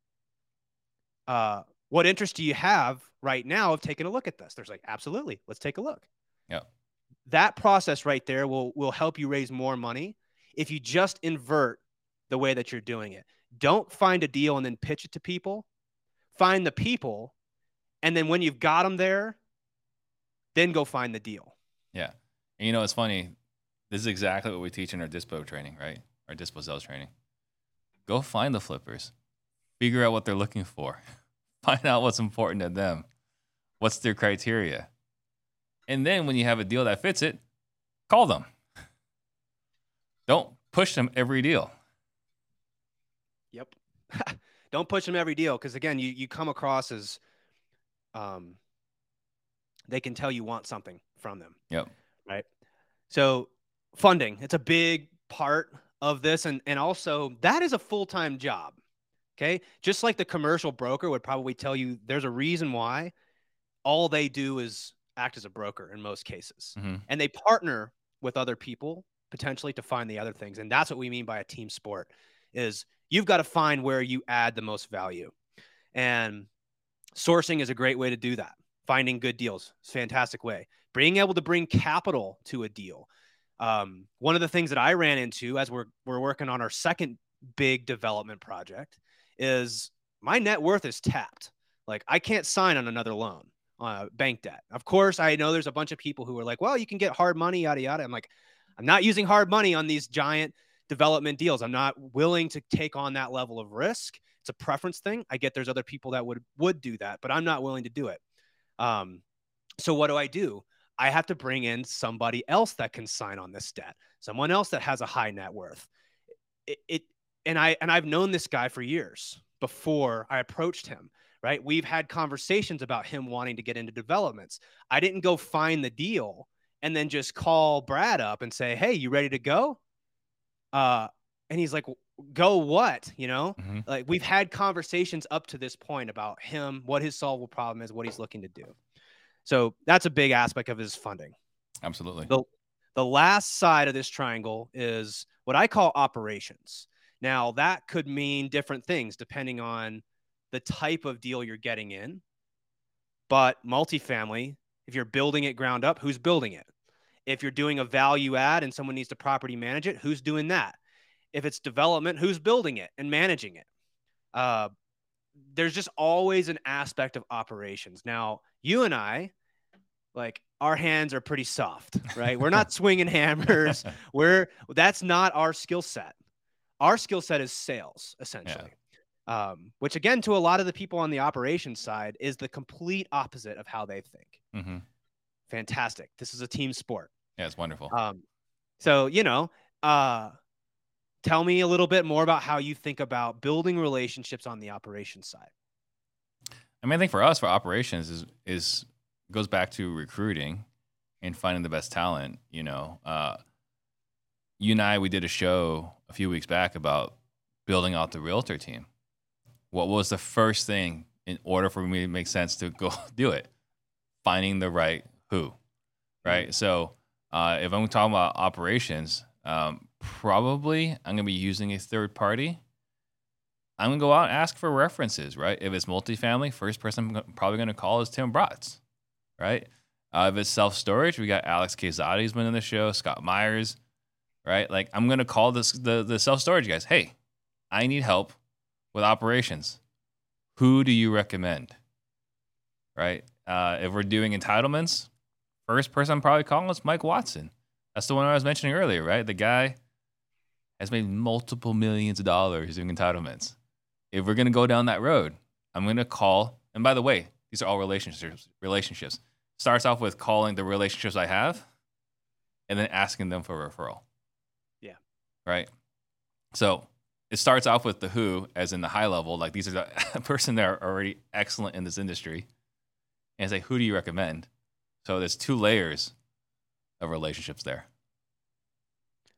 Uh, what interest do you have right now of taking a look at this? There's like, absolutely, let's take a look.
Yeah.
That process right there will will help you raise more money if you just invert the way that you're doing it. Don't find a deal and then pitch it to people. Find the people, and then when you've got them there, then go find the deal.
Yeah. And you know, it's funny. This is exactly what we teach in our dispo training, right? Our dispo sales training. Go find the flippers. Figure out what they're looking for. Find out what's important to them. What's their criteria? And then when you have a deal that fits it, call them. Don't push them every deal.
Yep. Don't push them every deal because again, you you come across as um they can tell you want something from them.
Yep.
Right. So funding, it's a big part of this. And, and also that is a full-time job. Okay. Just like the commercial broker would probably tell you there's a reason why all they do is act as a broker in most cases.
Mm-hmm.
And they partner with other people potentially to find the other things. And that's what we mean by a team sport is you've got to find where you add the most value. And sourcing is a great way to do that. Finding good deals, fantastic way. Being able to bring capital to a deal. Um, one of the things that I ran into as we're we're working on our second big development project is my net worth is tapped. Like I can't sign on another loan, uh, bank debt. Of course, I know there's a bunch of people who are like, well, you can get hard money, yada yada. I'm like, I'm not using hard money on these giant development deals. I'm not willing to take on that level of risk. It's a preference thing. I get there's other people that would would do that, but I'm not willing to do it. Um, so what do I do? I have to bring in somebody else that can sign on this debt, someone else that has a high net worth. It, it and I and I've known this guy for years before I approached him. Right, we've had conversations about him wanting to get into developments. I didn't go find the deal and then just call Brad up and say, "Hey, you ready to go?" Uh, and he's like, "Go what?" You know,
mm-hmm.
like we've had conversations up to this point about him, what his solvable problem is, what he's looking to do. So that's a big aspect of his funding.
Absolutely.
The, the last side of this triangle is what I call operations. Now, that could mean different things depending on the type of deal you're getting in. But multifamily, if you're building it ground up, who's building it? If you're doing a value add and someone needs to property manage it, who's doing that? If it's development, who's building it and managing it? Uh, there's just always an aspect of operations. Now, you and I, like our hands are pretty soft, right? We're not swinging hammers. We're that's not our skill set. Our skill set is sales, essentially. Yeah. Um, which again, to a lot of the people on the operations side, is the complete opposite of how they think.
Mm-hmm.
Fantastic. This is a team sport.
Yeah, it's wonderful.
Um, so you know, uh, tell me a little bit more about how you think about building relationships on the operations side.
I mean, I think for us, for operations, is is goes back to recruiting and finding the best talent. You know, uh, you and I, we did a show a few weeks back about building out the realtor team. What was the first thing in order for me to make sense to go do it? Finding the right who, right? So uh, if I'm talking about operations, um, probably I'm gonna be using a third party. I'm gonna go out and ask for references, right? If it's multifamily, first person I'm probably gonna call is Tim Bratz, right? Uh, if it's self storage, we got Alex Quezada's been in the show, Scott Meyers, right? Like I'm gonna call this the the self storage guys. Hey, I need help with operations. Who do you recommend? Right? Uh, if we're doing entitlements, first person I'm probably calling is Mike Watson. That's the one I was mentioning earlier, right? The guy has made multiple millions of dollars doing entitlements. If we're gonna go down that road, I'm gonna call. And by the way, these are all relationships. Relationships starts off with calling the relationships I have, and then asking them for a referral.
Yeah.
Right. So it starts off with the who, as in the high level, like these are the person that are already excellent in this industry, and say who do you recommend. So there's two layers of relationships there.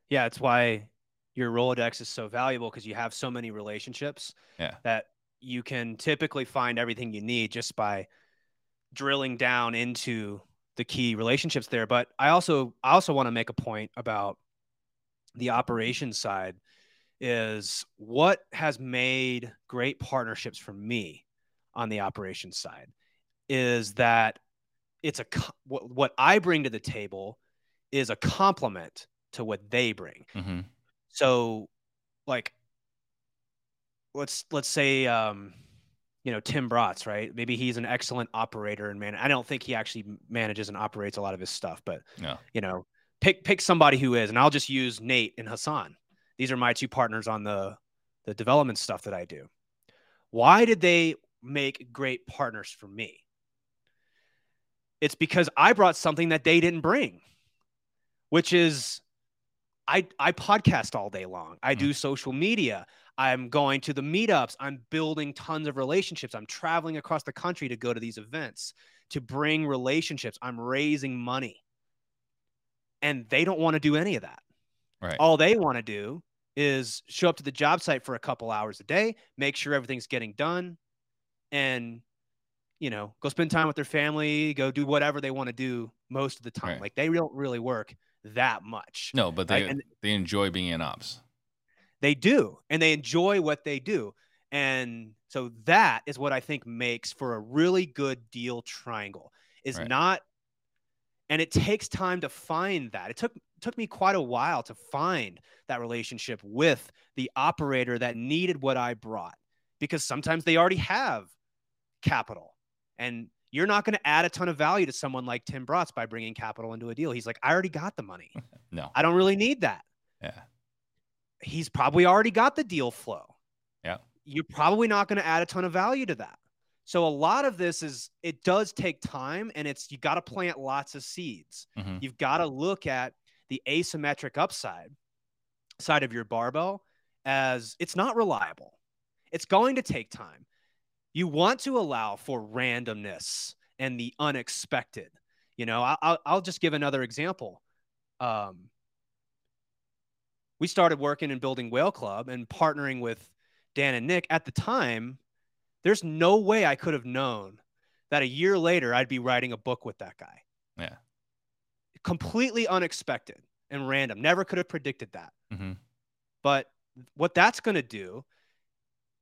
Yeah, it's why your Rolodex is so valuable because you have so many relationships
yeah.
that you can typically find everything you need just by drilling down into the key relationships there. But I also I also want to make a point about the operations side is what has made great partnerships for me on the operations side is that it's a what, what I bring to the table is a complement to what they bring.
Mm-hmm.
So, like, let's let's say, um, you know, Tim Bratz, right? Maybe he's an excellent operator and man. I don't think he actually manages and operates a lot of his stuff, but
no.
you know, pick pick somebody who is, and I'll just use Nate and Hassan. These are my two partners on the the development stuff that I do. Why did they make great partners for me? It's because I brought something that they didn't bring, which is I I podcast all day long. I mm-hmm. do social media. I'm going to the meetups. I'm building tons of relationships. I'm traveling across the country to go to these events to bring relationships. I'm raising money. And they don't want to do any of that.
Right.
All they want to do is show up to the job site for a couple hours a day, make sure everything's getting done, and you know, go spend time with their family, go do whatever they want to do most of the time. Right. Like they don't really work that much.
No, but they right? they enjoy being in ops.
They do, and they enjoy what they do. And so that is what I think makes for a really good deal triangle. Is right. not and it takes time to find that. It took took me quite a while to find that relationship with the operator that needed what I brought because sometimes they already have capital and you're not going to add a ton of value to someone like Tim Bratz by bringing capital into a deal. He's like, I already got the money.
no,
I don't really need that.
Yeah.
He's probably already got the deal flow.
Yeah.
You're probably not going to add a ton of value to that. So a lot of this is it does take time and it's you got to plant lots of seeds. Mm-hmm. You've got to look at the asymmetric upside side of your barbell as it's not reliable. It's going to take time. You want to allow for randomness and the unexpected. You know, I'll, I'll just give another example. Um, we started working and building Whale Club and partnering with Dan and Nick at the time there's no way I could have known that a year later I'd be writing a book with that guy.
Yeah.
Completely unexpected and random. Never could have predicted that.
Mm-hmm.
But what that's going to do,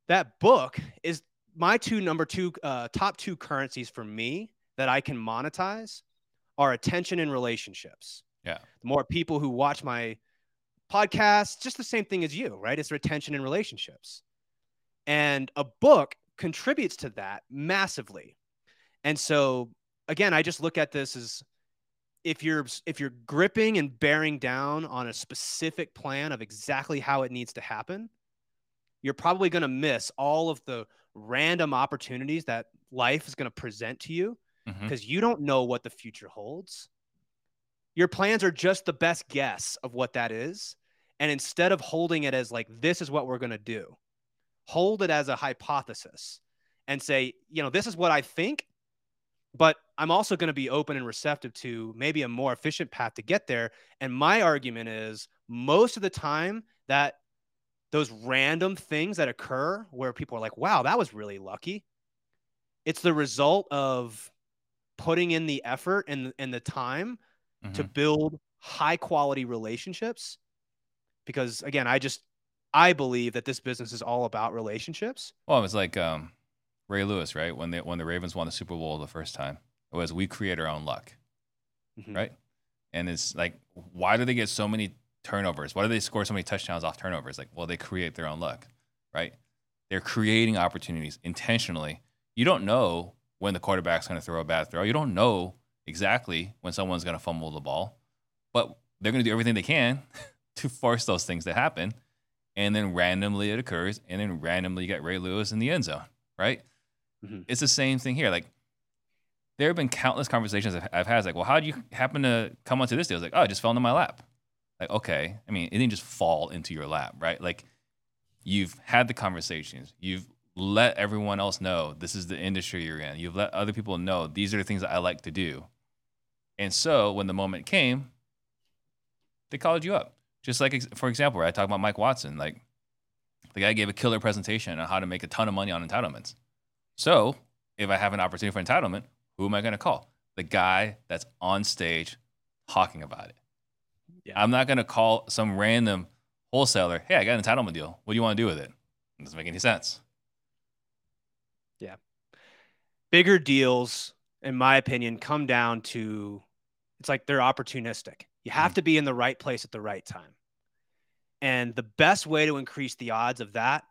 that book is my two number two, uh, top two currencies for me that I can monetize are attention and relationships.
Yeah.
The more people who watch my podcast, just the same thing as you, right? It's retention and relationships. And a book contributes to that massively. And so again, I just look at this as if you're if you're gripping and bearing down on a specific plan of exactly how it needs to happen, you're probably going to miss all of the random opportunities that life is going to present to you because mm-hmm. you don't know what the future holds. Your plans are just the best guess of what that is. And instead of holding it as like, this is what we're going to do, hold it as a hypothesis and say, you know, this is what I think, but I'm also going to be open and receptive to maybe a more efficient path to get there. And my argument is most of the time that those random things that occur where people are like, wow, that was really lucky. It's the result of putting in the effort and, and the time mm-hmm. to build high quality relationships. Because again, I just I believe that this business is all about relationships.
Well, it was like um, Ray Lewis, right? When they when the Ravens won the Super Bowl the first time, it was we create our own luck, mm-hmm. right? And it's like, why do they get so many turnovers? Why do they score so many touchdowns off turnovers? Like, well, they create their own luck, right? They're creating opportunities intentionally. You don't know when the quarterback's going to throw a bad throw. You don't know exactly when someone's going to fumble the ball, but they're going to do everything they can to force those things to happen and then randomly it occurs, and then randomly you get Ray Lewis in the end zone, right? Mm-hmm. It's the same thing here. Like there have been countless conversations I've had. It's like, well, how did you happen to come onto this deal? I was like, oh, it just fell into my lap. Like, okay, I mean, it didn't just fall into your lap, right? Like you've had the conversations, you've let everyone else know this is the industry you're in. You've let other people know these are the things that I like to do. And so when the moment came, they called you up. Just like, for example, I talk about Mike Watson. Like, the guy gave a killer presentation on how to make a ton of money on entitlements. So, if I have an opportunity for entitlement, who am I going to call? The guy that's on stage talking about it. Yeah. I'm not going to call some random wholesaler, hey, I got an entitlement deal. What do you want to do with it? It doesn't make any sense.
Yeah. Bigger deals, in my opinion, come down to it's like they're opportunistic. You have mm. to be in the right place at the right time. And the best way to increase the odds of that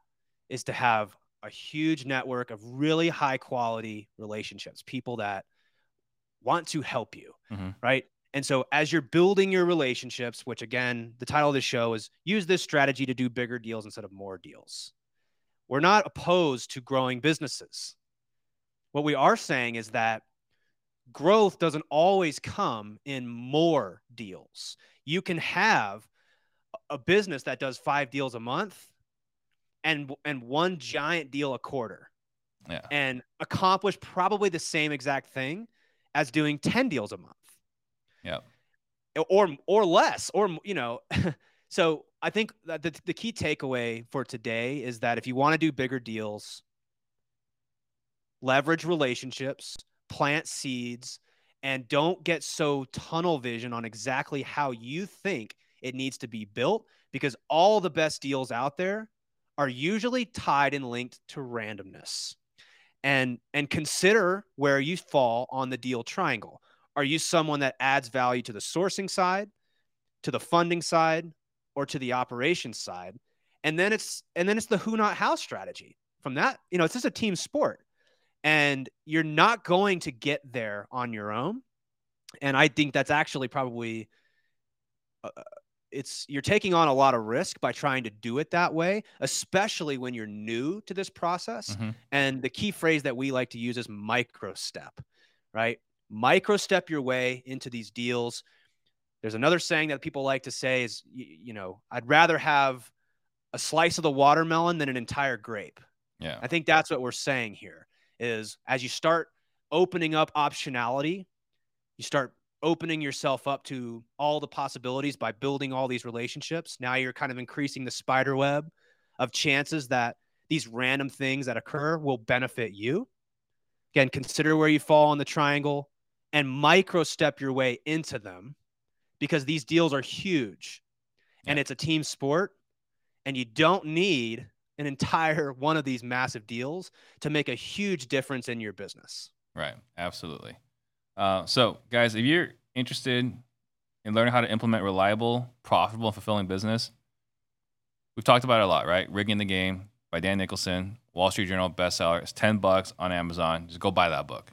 is to have a huge network of really high quality relationships, people that want to help you, mm-hmm. right? And so as you're building your relationships, which again, the title of the show is use this strategy to do bigger deals instead of more deals. We're not opposed to growing businesses. What we are saying is that growth doesn't always come in more deals. You can have a business that does five deals a month and and one giant deal a quarter
Yeah.
and accomplish probably the same exact thing as doing 10 deals a month
Yep.
or or less or you know so i think that the, the key takeaway for today is that if you want to do bigger deals leverage relationships plant seeds and don't get so tunnel vision on exactly how you think it needs to be built because all the best deals out there are usually tied and linked to randomness and and consider where you fall on the deal triangle are you someone that adds value to the sourcing side to the funding side or to the operations side? And then it's and then it's the who not how strategy from that. You know it's just a team sport and you're not going to get there on your own. And i think that's actually probably uh, it's you're taking on a lot of risk by trying to do it that way especially when you're new to this process.
Mhm.
and the key phrase that we like to use is micro step right micro step your way into these deals there's another saying that people like to say is you, you know i'd rather have a slice of the watermelon than an entire grape
Yeah.
I think that's what we're saying here is as you start opening up optionality, you start opening yourself up to all the possibilities by building all these relationships. Now you're kind of increasing the spider web of chances that these random things that occur will benefit you. Again, consider where you fall on the triangle and micro step your way into them because these deals are huge and
Yeah.
it's a team sport and you don't need an entire one of these massive deals to make a huge difference in your business.
Right. Absolutely. Uh, so, guys, if you're interested in learning how to implement reliable, profitable, and fulfilling business, we've talked about it a lot, right? Rigging the Game by Dan Nicholson, Wall Street Journal bestseller. It's 10 bucks on Amazon. Just go buy that book.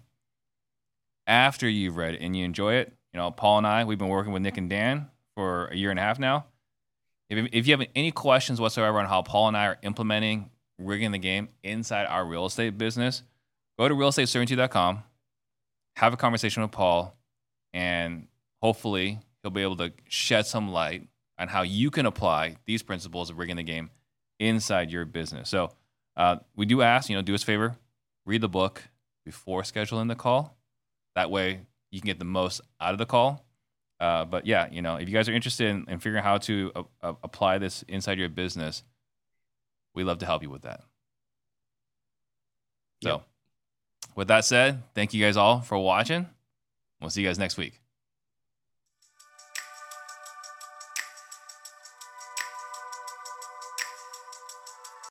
After you've read it and you enjoy it, you know, Paul and I, we've been working with Nick and Dan for a year and a half now. If, if you have any questions whatsoever on how Paul and I are implementing rigging the game inside our real estate business, go to realestatecertainty.com, have a conversation with Paul, and hopefully he'll be able to shed some light on how you can apply these principles of rigging the game inside your business. So uh, we do ask, you know, do us a favor, read the book before scheduling the call. That way you can get the most out of the call. Uh, but yeah, you know, if you guys are interested in, in figuring out how to uh, uh, apply this inside your business, we love to help you with that. So,
Yep.
with that said, thank you guys all for watching. We'll see you guys next week.